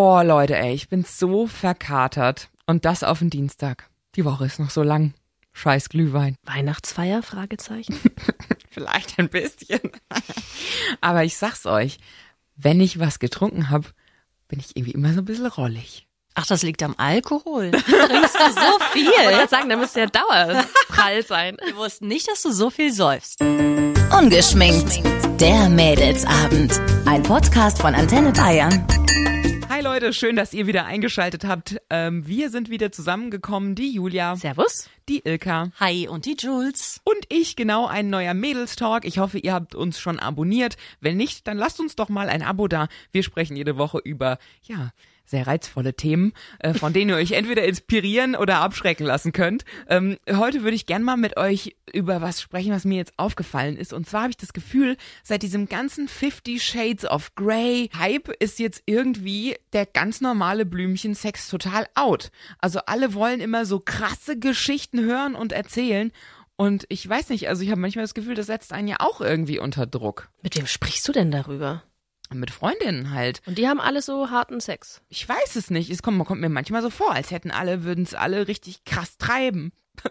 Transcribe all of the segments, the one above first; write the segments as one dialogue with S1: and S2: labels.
S1: Boah, Leute, ey, ich bin so verkatert. Und das auf den Dienstag. Die Woche ist noch so lang. Scheiß Glühwein.
S2: Weihnachtsfeier? Fragezeichen.
S1: Vielleicht ein bisschen. Aber ich sag's euch, wenn ich was getrunken habe, bin ich irgendwie immer so ein bisschen rollig.
S3: Ach, das liegt am Alkohol. Trinkst du so viel?
S2: Ich wollte sagen, da müsste ja dauerprall sein.
S3: Wir wussten nicht, dass du so viel säufst.
S4: Ungeschminkt. Der Mädelsabend. Ein Podcast von Antenne Bayern.
S1: Hi Leute, schön, dass ihr wieder eingeschaltet habt. Ähm, wir sind wieder zusammengekommen, die Julia,
S2: Servus.
S1: die Ilka
S3: Hi und die Jules.
S1: und ich, genau ein neuer Mädelstalk. Ich hoffe, ihr habt uns schon abonniert. Wenn nicht, dann lasst uns doch mal ein Abo da. Wir sprechen jede Woche über, ja, sehr reizvolle Themen, äh, von denen ihr euch entweder inspirieren oder abschrecken lassen könnt. Ähm, heute würde ich gern mal mit euch über was sprechen, was mir jetzt aufgefallen ist. Und zwar habe ich das Gefühl, seit diesem ganzen Fifty Shades of Grey Hype ist jetzt irgendwie der ganz normale Blümchensex total out. Also alle wollen immer so krasse Geschichten hören und erzählen. Und ich weiß nicht, also ich habe manchmal das Gefühl, das setzt einen ja auch irgendwie unter Druck.
S2: Mit wem sprichst du denn darüber?
S1: Mit Freundinnen halt.
S2: Und die haben alle so harten Sex.
S1: Ich weiß es nicht. Es kommt, kommt mir manchmal so vor, als hätten alle, würden es alle richtig krass treiben.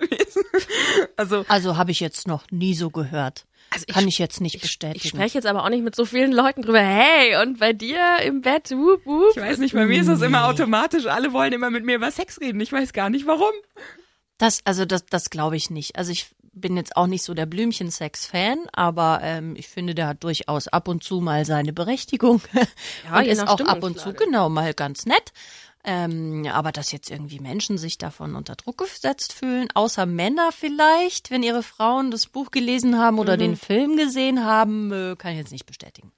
S1: also,
S3: Also habe ich jetzt noch nie so gehört.
S2: Also ich-
S3: Kann ich jetzt nicht bestätigen.
S2: Ich spreche jetzt aber auch nicht mit so vielen Leuten drüber. Hey, und bei dir im Bett, wup, wup.
S1: ich weiß nicht, bei mir ist das immer automatisch. Alle wollen immer mit mir über Sex reden. Ich weiß gar nicht warum.
S3: Das, also das, das glaube ich nicht. Also ich bin jetzt auch nicht so der Blümchensex-Fan, aber ähm, ich finde, der hat durchaus ab und zu mal seine Berechtigung.
S2: Ja,
S3: und ist auch ab und zu genau mal ganz nett. Ähm, aber dass jetzt irgendwie Menschen sich davon unter Druck gesetzt fühlen, außer Männer vielleicht, wenn ihre Frauen das Buch gelesen haben oder
S2: Mhm.
S3: den Film gesehen haben, äh, kann ich jetzt nicht bestätigen.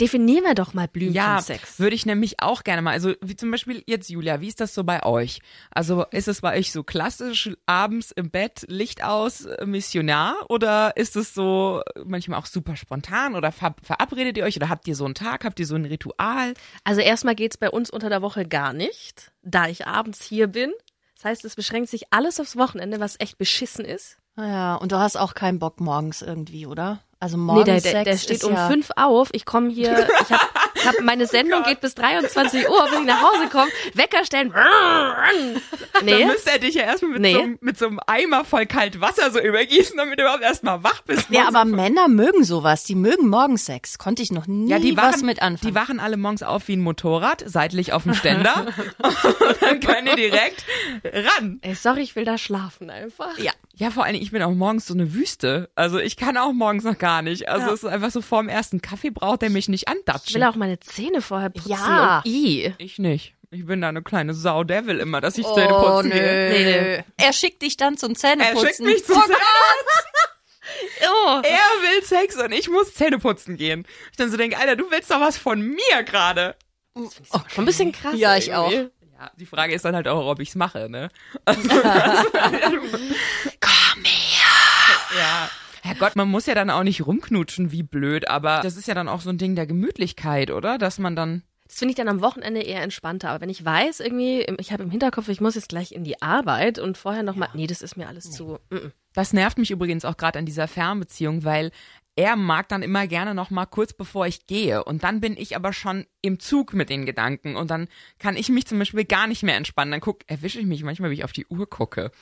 S2: Definieren wir doch mal
S1: Ja,
S2: Blümchensex.
S1: würde ich nämlich auch gerne mal. Also wie zum Beispiel jetzt Julia, wie ist das so bei euch? Also ist es bei euch so klassisch abends im Bett Licht aus Missionar oder ist es so manchmal auch super spontan oder ver verabredet ihr euch oder habt ihr so einen Tag, habt ihr so ein Ritual?
S2: Also erstmal geht's bei uns unter der Woche gar nicht, da ich abends hier bin. Das heißt, es beschränkt sich alles aufs Wochenende, was echt beschissen ist.
S3: Ja, und du hast auch keinen Bock morgens irgendwie, oder? Also
S2: Nee,
S3: morgens
S2: der, der, der
S3: Sex
S2: steht um
S3: ja,
S2: fünf auf. Ich komme hier, ich hab, ich hab, meine Sendung geht bis 23 Uhr, wenn ich nach Hause komme. Wecker stellen. Nee.
S1: Dann müsste er dich ja erstmal mit,
S2: Nee.
S1: so, einem- mit so einem Eimer voll kalt Wasser so übergießen, damit du überhaupt erstmal wach bist.
S3: Ja, aber Männer mögen sowas. Die mögen morgens Sex. Konnte ich noch nie
S1: Ja, die
S3: was
S1: wachen,
S3: mit anfangen.
S1: die wachen alle morgens auf wie ein Motorrad, seitlich auf dem Ständer. und dann können die direkt ran.
S2: Ey, sorry, ich will da schlafen einfach.
S3: ja.
S1: Ja, vor allen Dingen, ich bin auch morgens so eine Wüste. Also ich kann auch morgens noch gar nicht. Also es ist einfach so vor dem ersten Kaffee braucht der mich nicht
S2: Ich
S1: andatschen.
S2: will auch meine Zähne vorher putzen.
S3: Ja.
S2: I.
S1: ich nicht. Ich bin da eine kleine Sau. Der will immer, dass ich
S3: Oh,
S1: Zähne putzen
S3: nö.
S1: gehe.
S2: Nee, nee.
S3: Er schickt dich dann zum
S1: Er
S3: Zähneputzen.
S1: schickt mich zum Zähne.
S2: Oh.
S1: Er will Sex und ich muss Zähne putzen gehen. Ich dann so denke, Alter, du willst doch was von mir gerade.
S2: Schon ein bisschen krass.
S3: Ja, ich
S2: irgendwie.
S1: Ja, die Frage ist dann halt auch, ob ich's mache, ne?
S3: Her.
S1: Ja. Herrgott, man muss ja dann auch nicht rumknutschen wie blöd, aber das ist ja dann auch so ein Ding der Gemütlichkeit, oder? Dass man dann.
S2: Das finde ich dann am Wochenende eher entspannter. Aber wenn ich weiß, irgendwie, ich habe im Hinterkopf, ich muss jetzt gleich in die Arbeit und vorher noch mal, nee, das ist mir alles zu. Mm -mm.
S1: Das nervt mich übrigens auch gerade an dieser Fernbeziehung, weil er mag dann immer gerne noch mal kurz bevor ich gehe und dann bin ich aber schon im Zug mit den Gedanken und dann kann ich mich zum Beispiel gar nicht mehr entspannen. Dann guck, erwische ich mich manchmal, wie ich auf die Uhr gucke.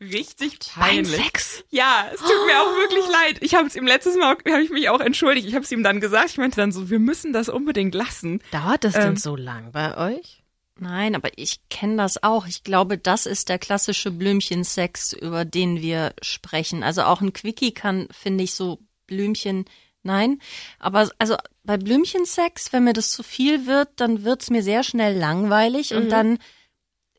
S1: Richtig peinlich.
S2: Sex.
S1: Ja, es tut mir auch wirklich leid. Ich habe es ihm letztes Mal, habe ich mich auch entschuldigt. Ich habe es ihm dann gesagt. Ich meinte dann so, wir müssen das unbedingt lassen.
S2: Dauert das
S1: Ähm.
S2: denn so lang bei euch?
S3: Nein, aber ich kenne das auch. Ich glaube, das ist der klassische Blümchensex, über den wir sprechen. Also auch ein Quickie kann, finde ich, so Blümchen, nein. Aber also bei Blümchensex, wenn mir das zu viel wird, dann wird's mir sehr schnell langweilig und dann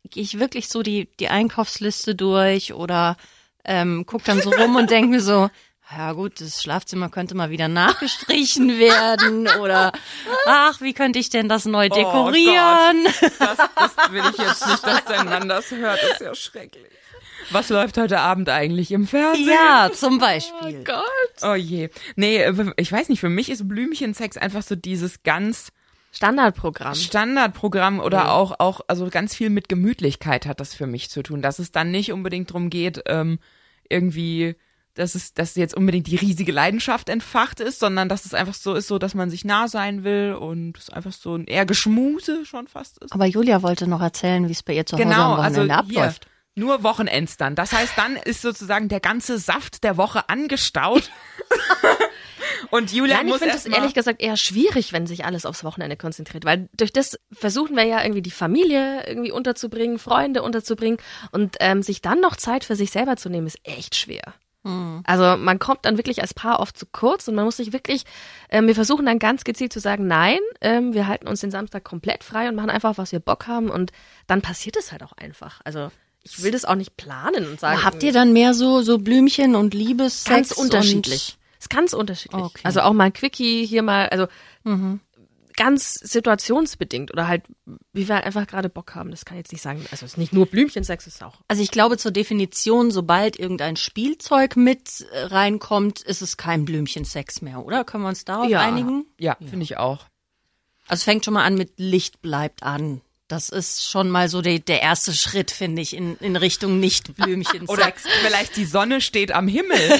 S3: gehe ich wirklich so die, die Einkaufsliste durch oder ähm, guck dann so rum und denk mir so, ja gut, das Schlafzimmer könnte mal wieder nachgestrichen werden oder ach, wie könnte ich denn das neu dekorieren?
S1: Das, das will ich jetzt nicht, dass dein Mann das hört. Das ist ja schrecklich. Was läuft heute Abend eigentlich im Fernsehen?
S3: Ja, zum Beispiel.
S2: Gott.
S1: Oh je. Nee, ich weiß nicht, für mich ist Blümchensex einfach so dieses ganz
S2: Standardprogramm.
S1: Standardprogramm oder auch, auch, also ganz viel mit Gemütlichkeit hat das für mich zu tun, dass es dann nicht unbedingt drum geht, ähm, irgendwie dass es, dass jetzt unbedingt die riesige Leidenschaft entfacht ist, sondern dass es einfach so ist, so, dass man sich nah sein will und es einfach so ein eher Geschmuse schon fast ist.
S3: Aber Julia wollte noch erzählen, wie es bei ihr zu Hause am Wochenende
S1: also hier,
S3: abläuft.
S1: nur Wochenends dann. Das heißt, dann ist sozusagen der ganze Saft der Woche angestaut. und Julia
S2: Nein, ich finde
S1: mal,
S2: ehrlich gesagt eher schwierig, wenn sich alles aufs Wochenende konzentriert, weil durch das versuchen wir ja irgendwie die Familie irgendwie unterzubringen, Freunde unterzubringen und ähm, sich dann noch Zeit für sich selber zu nehmen, ist echt schwer. Also man kommt dann wirklich als Paar oft zu kurz und man muss sich wirklich, ähm, wir versuchen dann ganz gezielt zu sagen, nein, ähm, wir halten uns den Samstag komplett frei und machen einfach, was wir Bock haben und dann passiert es halt auch einfach. Also ich will das auch nicht planen und sagen.
S3: Aber habt ihr dann mehr so, so Blümchen und Liebessex?
S2: ganz unterschiedlich. Ist ganz unterschiedlich.
S3: Okay.
S2: Also auch mal ein Quickie hier mal, also ganz situationsbedingt oder halt, wie wir einfach gerade Bock haben. Das kann ich jetzt nicht sagen. Also es ist nicht nur Blümchensex, es ist auch.
S3: Also ich glaube zur Definition, sobald irgendein Spielzeug mit äh, reinkommt, ist es kein Blümchensex mehr, oder? Können wir uns darauf
S2: Ja.
S3: einigen?
S1: ja, finde ich auch.
S3: Also es fängt schon mal an mit Licht bleibt an. Das ist schon mal so der, der erste Schritt, finde ich, in, in Richtung nicht Blümchensex.
S1: Oder vielleicht die Sonne steht am Himmel.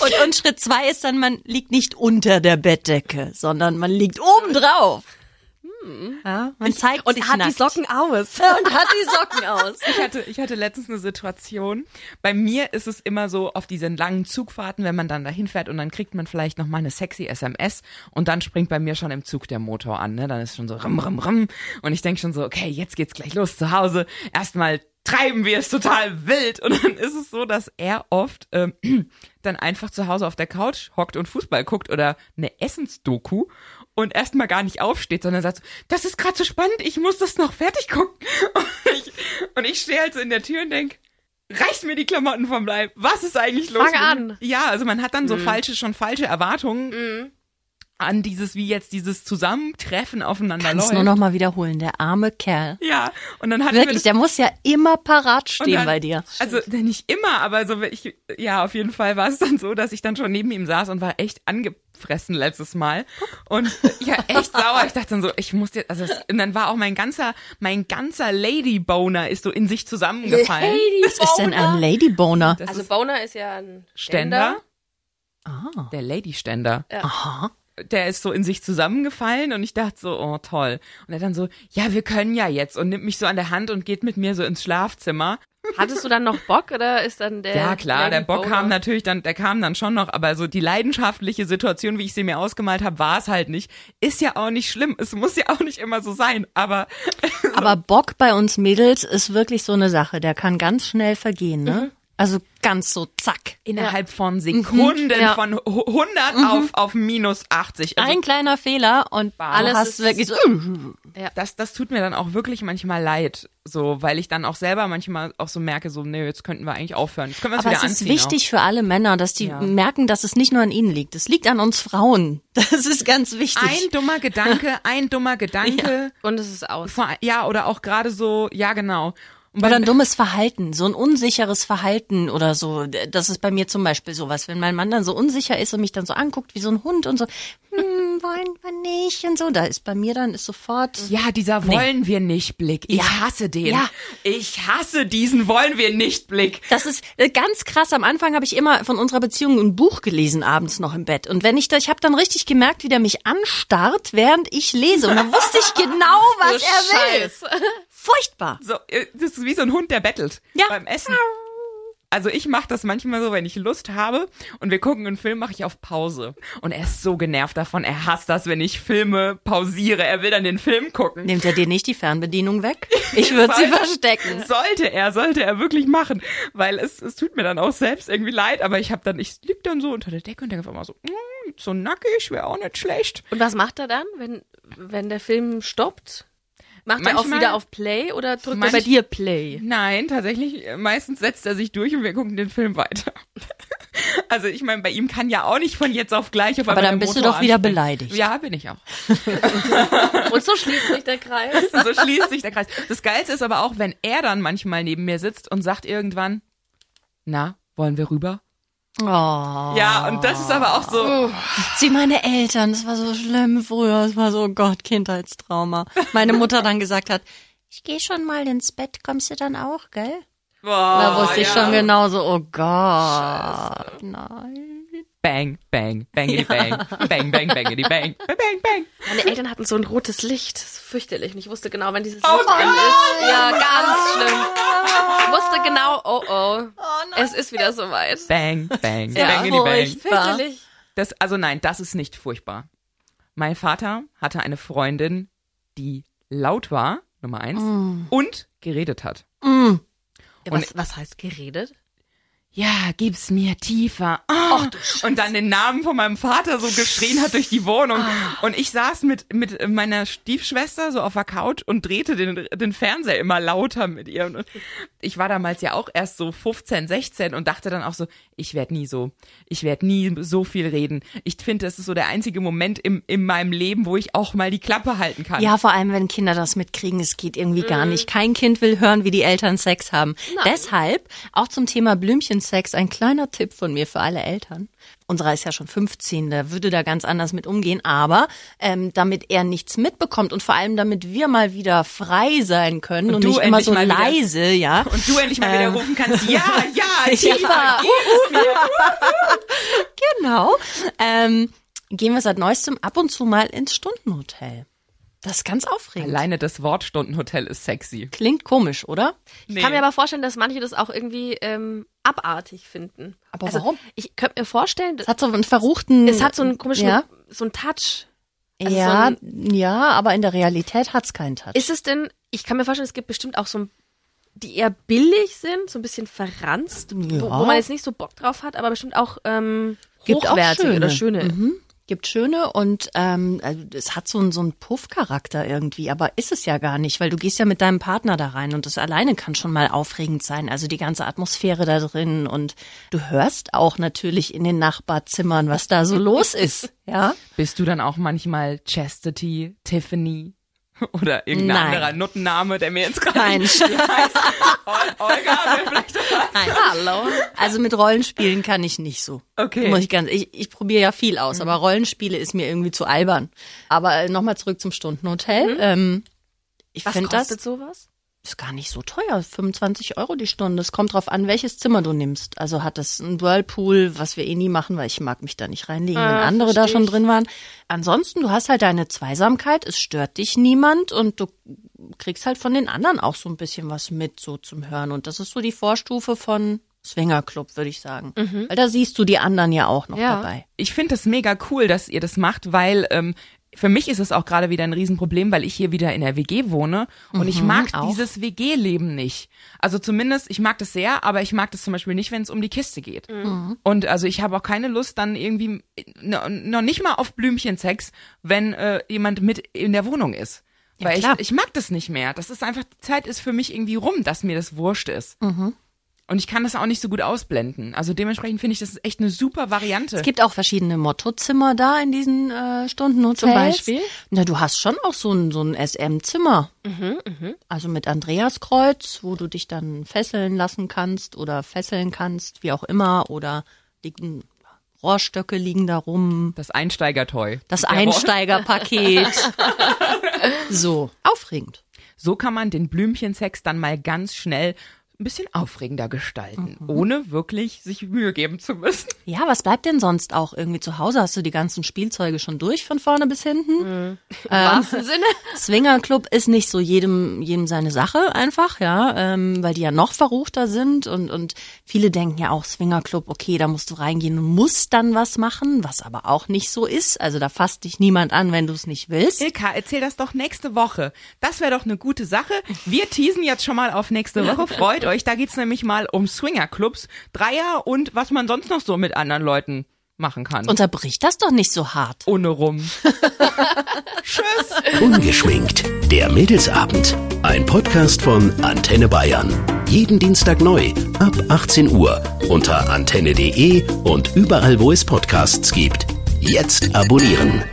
S3: Und, und Schritt zwei ist dann, man liegt nicht unter der Bettdecke, sondern man liegt oben drauf. Ja, man zeigt
S2: Und
S3: sich
S2: hat die
S3: nackt.
S2: Socken aus.
S3: und hat die Socken aus.
S1: Ich hatte, ich hatte letztens eine Situation. Bei mir ist es immer so auf diesen langen Zugfahrten, wenn man dann dahin fährt und dann kriegt man vielleicht noch mal eine sexy SMS und dann springt bei mir schon im Zug der Motor an. Ne? Dann ist schon so rum, rum, rum. Und ich denke schon so, okay, jetzt geht's gleich los zu Hause. Erstmal treiben wir es total wild. Und dann ist es so, dass er oft ähm, dann einfach zu Hause auf der Couch hockt und Fußball guckt oder eine Essensdoku und erstmal gar nicht aufsteht, sondern sagt so, das ist gerade so spannend, ich muss das noch fertig gucken. Und ich, und ich stehe halt so in der Tür und denk, reißt mir die Klamotten vom Leib. Was ist eigentlich los?
S2: Fang an.
S1: Ja, also man hat dann so falsche, schon falsche Erwartungen an dieses, wie jetzt dieses Zusammentreffen aufeinander
S3: Kannst
S1: läuft.
S3: nur noch mal wiederholen, der arme Kerl.
S1: ja, und dann wir
S3: Wirklich, der muss ja immer parat stehen
S1: dann,
S3: bei dir.
S1: Also nicht immer, aber so ich ja auf jeden Fall war es dann so, dass ich dann schon neben ihm saß und war echt angefressen letztes Mal und ja echt sauer. Ich dachte dann so, ich muss jetzt also und dann war auch mein ganzer mein ganzer Lady Boner ist so in sich zusammengefallen.
S3: Was ist denn ein Ladyboner?
S2: Also Boner ist ja ein
S1: Ständer,
S2: Ständer.
S3: Ah.
S1: der Lady Ständer.
S3: Aha.
S1: Der ist so in sich zusammengefallen und ich dachte so, oh toll. Und er dann so, ja, wir können ja jetzt und nimmt mich so an der Hand und geht mit mir so ins Schlafzimmer.
S2: Hattest du dann noch Bock oder ist dann der
S1: Ja, klar, der Bock kam natürlich dann, der kam dann schon noch, aber so die leidenschaftliche Situation, wie ich sie mir ausgemalt habe, war es halt nicht. Ist ja auch nicht schlimm, es muss ja auch nicht immer so sein, aber
S3: Aber Bock bei uns Mädels ist wirklich so eine Sache, der kann ganz schnell vergehen, ne? Also ganz so zack.
S1: innerhalb von Sekunden
S2: Ja.
S1: von hu- 100 auf, auf minus 80. Also
S3: Ein kleiner Fehler und
S2: Alles
S3: du hast
S2: ist-
S3: wirklich so.
S1: das, das tut mir dann auch wirklich manchmal leid, so, weil ich dann auch selber manchmal auch so merke, so, nee, jetzt könnten wir eigentlich aufhören. Jetzt können wir
S3: Aber
S1: wieder
S3: es ist
S1: anziehen.
S3: wichtig für alle Männer, dass die
S1: Ja.
S3: merken, dass es nicht nur an ihnen liegt. Es liegt an uns Frauen. Das ist ganz wichtig.
S1: Auch. Ein dummer Gedanke, ein dummer Gedanke.
S2: Und es ist aus.
S1: Ja, oder auch gerade so, ja, genau.
S3: Oder ein dummes Verhalten, so ein unsicheres Verhalten oder so. Das ist bei mir zum Beispiel sowas, wenn mein Mann dann so unsicher ist und mich dann so anguckt wie so ein Hund und so, hm, wollen wir nicht und so. Da ist bei mir dann ist sofort.
S1: Ja, dieser wollen wir nicht Blick. Ich
S3: Ja.
S1: hasse den.
S3: Ja.
S1: Ich hasse diesen wollen wir nicht Blick.
S3: Das ist äh, ganz krass. Am Anfang habe ich immer von unserer Beziehung ein Buch gelesen abends noch im Bett. Und wenn ich da, ich habe dann richtig gemerkt, wie der mich anstarrt, während ich lese. Und dann wusste ich genau, was er will. Furchtbar.
S1: So, äh, das ist wie so ein Hund, der bettelt
S3: Ja.
S1: beim Essen. Also ich mache das manchmal so, wenn ich Lust habe und wir gucken einen Film, mache ich auf Pause. Und er ist so genervt davon. Er hasst das, wenn ich Filme pausiere. Er will dann den Film gucken.
S3: Nimmt er dir nicht die Fernbedienung weg? Ich würde sie verstecken.
S1: Sollte er, sollte er wirklich machen, weil es, es tut mir dann auch selbst irgendwie leid, aber ich habe dann, ich lieg dann so unter der Decke und denke einfach mal so, mm, so nackig wäre auch nicht schlecht.
S2: Und was macht er dann, wenn, wenn der Film stoppt? Macht er auch
S1: Manchmal-
S2: wieder auf Play oder drückt
S1: Manch-
S2: er bei dir Play?
S1: Nein, tatsächlich, äh, meistens setzt er sich durch und wir gucken den Film weiter. Also ich meine, bei ihm kann ja auch nicht von jetzt auf gleich auf
S3: Aber
S1: einmal
S3: dann
S1: der
S3: bist du
S1: Motor
S3: doch wieder
S1: anspringen.
S3: beleidigt.
S1: Ja, bin ich auch.
S2: Und so schließt sich der Kreis.
S1: So schließt sich der Kreis. Das Geilste ist aber auch, wenn er dann manchmal neben mir sitzt und sagt irgendwann, na, wollen wir rüber?
S3: Oh.
S1: Ja, und das ist aber auch so,
S3: Sie, meine Eltern, das war so schlimm früher, das war so, oh Gott, Kindheitstrauma. Meine Mutter dann gesagt hat, ich gehe schon mal ins Bett, kommst du dann auch, gell? Da
S1: Oh,
S3: wusste ich
S1: ja.
S3: schon genauso, oh Gott, nein.
S1: Bang, bang, bangity bang. Bang, bang, bangity bang. Bang, bang, bang.
S2: Meine Eltern hatten so ein rotes Licht. Das ist fürchterlich. Und ich wusste genau, wenn dieses
S1: Oh
S2: Licht an ist. Ja, ganz schlimm. Ich wusste genau, oh oh. es ist wieder soweit.
S1: Bang, bang,
S2: Ja,
S1: bangity bang.
S2: Fürchterlich.
S1: Das, also nein, das ist nicht furchtbar. Mein Vater hatte eine Freundin, die laut war, Nummer eins, und geredet hat.
S3: Mm.
S2: Ja, was, was heißt geredet?
S1: Ja, gib's mir tiefer. Oh, und dann den Namen von meinem Vater so geschrien hat durch die Wohnung. Und ich saß mit, mit meiner Stiefschwester so auf der Couch und drehte den, den Fernseher immer lauter mit ihr. Und ich war damals ja auch erst so 15, 16 und dachte dann auch so, ich werde nie so, ich werde nie so viel reden. Ich finde, das ist so der einzige Moment im, in meinem Leben, wo ich auch mal die Klappe halten kann.
S3: Ja, vor allem, wenn Kinder das mitkriegen, es geht irgendwie gar nicht. Kein Kind will hören, wie die Eltern Sex haben. Deshalb, auch zum Thema Blümchensex, ein kleiner Tipp von mir für alle Eltern. Unserer ist ja schon 15, der würde da ganz anders mit umgehen, aber ähm, damit er nichts mitbekommt und vor allem damit wir mal wieder frei sein können und,
S1: du
S3: nicht immer
S1: endlich
S3: so
S1: mal wieder-
S3: leise, ja.
S1: Und du endlich mal wieder
S3: Ähm.
S1: rufen kannst, ja, ja,
S3: Ja.
S1: tiefer, gib's mir.
S3: Genau. Ähm, gehen wir seit neuestem ab und zu mal ins Stundenhotel. Das ist ganz aufregend.
S1: Alleine das Wort Stundenhotel ist sexy.
S3: Klingt komisch, oder?
S2: Ich kann mir aber vorstellen, dass manche das auch irgendwie ähm, abartig finden.
S3: Aber
S2: also,
S3: warum?
S2: Ich könnte mir vorstellen,
S3: Es hat so einen verruchten.
S2: es hat so einen komischen,
S3: Ja,
S2: so einen Touch. Also
S3: ja,
S2: so
S3: ja, aber in der Realität hat's keinen Touch.
S2: Ist es denn, ich kann mir vorstellen, es gibt bestimmt auch so ein, die eher billig sind, so ein bisschen verranzt, wo,
S3: Ja.
S2: wo man jetzt nicht so Bock drauf hat, aber bestimmt auch ähm, hochwertige
S3: schöne.
S2: oder schöne.
S3: Mhm. Gibt schöne und ähm, also es hat so einen so einen Puff-Charakter irgendwie, aber ist es ja gar nicht, weil du gehst ja mit deinem Partner da rein und das alleine kann schon mal aufregend sein. Also die ganze Atmosphäre da drin und du hörst auch natürlich in den Nachbarzimmern, was da so los ist. Ja.
S1: Bist du dann auch manchmal Chastity, Tiffany oder irgendein
S3: Nein.
S1: anderer Nuttenname, der mir jetzt gerade
S3: Nein.
S1: nicht heißt? Ol- Olga, vielleicht
S3: Nein. Hallo. Also mit Rollenspielen kann ich nicht so.
S1: Okay.
S3: Muss ich ganz, ich, ich probiere ja viel aus, aber Rollenspiele ist mir irgendwie zu albern. Aber äh, nochmal zurück zum Stundenhotel. Ähm, ich
S2: Was
S3: finde das
S2: kostet sowas?
S3: Ist gar nicht so teuer. 25 Euro die Stunde. Es kommt drauf an, welches Zimmer du nimmst. Also hat es ein Whirlpool, was wir eh nie machen, weil ich mag mich da nicht reinlegen, wenn
S2: Ah,
S3: andere da schon
S2: ich.
S3: drin waren. Ansonsten, du hast halt deine Zweisamkeit, es stört dich niemand und du kriegst halt von den anderen auch so ein bisschen was mit, so zum Hören. Und das ist so die Vorstufe von Swingerclub, würde ich sagen. Weil da siehst du die anderen ja auch noch
S2: Ja.
S3: dabei.
S1: Ich finde das mega cool, dass ihr das macht, weil ähm, für mich ist es auch gerade wieder ein Riesenproblem, weil ich hier wieder in der WG wohne und ich mag
S3: auch.
S1: dieses WG-Leben nicht. Also zumindest, ich mag das sehr, aber ich mag das zum Beispiel nicht, wenn es um die Kiste geht. Und also ich habe auch keine Lust dann irgendwie, no- noch nicht mal auf Blümchensex, wenn äh, jemand mit in der Wohnung ist.
S3: Ja,
S1: Weil
S3: klar.
S1: ich, ich mag das nicht mehr. Das ist einfach, die Zeit ist für mich irgendwie rum, dass mir das wurscht ist. Und ich kann das auch nicht so gut ausblenden. Also dementsprechend finde ich, das ist echt eine super Variante.
S3: Es gibt auch verschiedene Mottozimmer da in diesen äh, Stundenhotels.
S2: Zum Beispiel?
S3: Na, du hast schon auch so ein, so ein SM-Zimmer. Also mit Andreaskreuz, wo du dich dann fesseln lassen kannst oder fesseln kannst, wie auch immer. Oder liegen, Rohrstöcke liegen da rum.
S1: Das Einsteigertoy.
S3: Das Einsteigerpaket. so, aufregend.
S1: So kann man den Blümchensex dann mal ganz schnell ein bisschen aufregender gestalten,
S3: Mhm.
S1: ohne wirklich sich Mühe geben zu müssen.
S3: Ja, was bleibt denn sonst auch irgendwie zu Hause? Hast du die ganzen Spielzeuge schon durch von vorne bis hinten?
S2: Im wahrsten Sinne.
S3: Swingerclub ist nicht so jedem, jedem seine Sache einfach, ja, ähm, weil die ja noch verruchter sind und, und viele denken ja auch Swingerclub, okay, da musst du reingehen und musst dann was machen, was aber auch nicht so ist. Also da fasst dich niemand an, wenn du es nicht willst.
S1: Ilka, erzähl das doch nächste Woche. Das wäre doch eine gute Sache. Wir teasen jetzt schon mal auf nächste Woche. Freut euch. Da geht's nämlich mal um Swingerclubs, Dreier und was man sonst noch so mit anderen Leuten machen kann.
S3: Unterbrich das doch nicht so hart.
S1: ohne rum. Tschüss.
S5: Ungeschminkt. Der Mädelsabend. Ein Podcast von Antenne Bayern. Jeden Dienstag neu ab 18 Uhr unter antenne.de und überall, wo es Podcasts gibt. Jetzt abonnieren.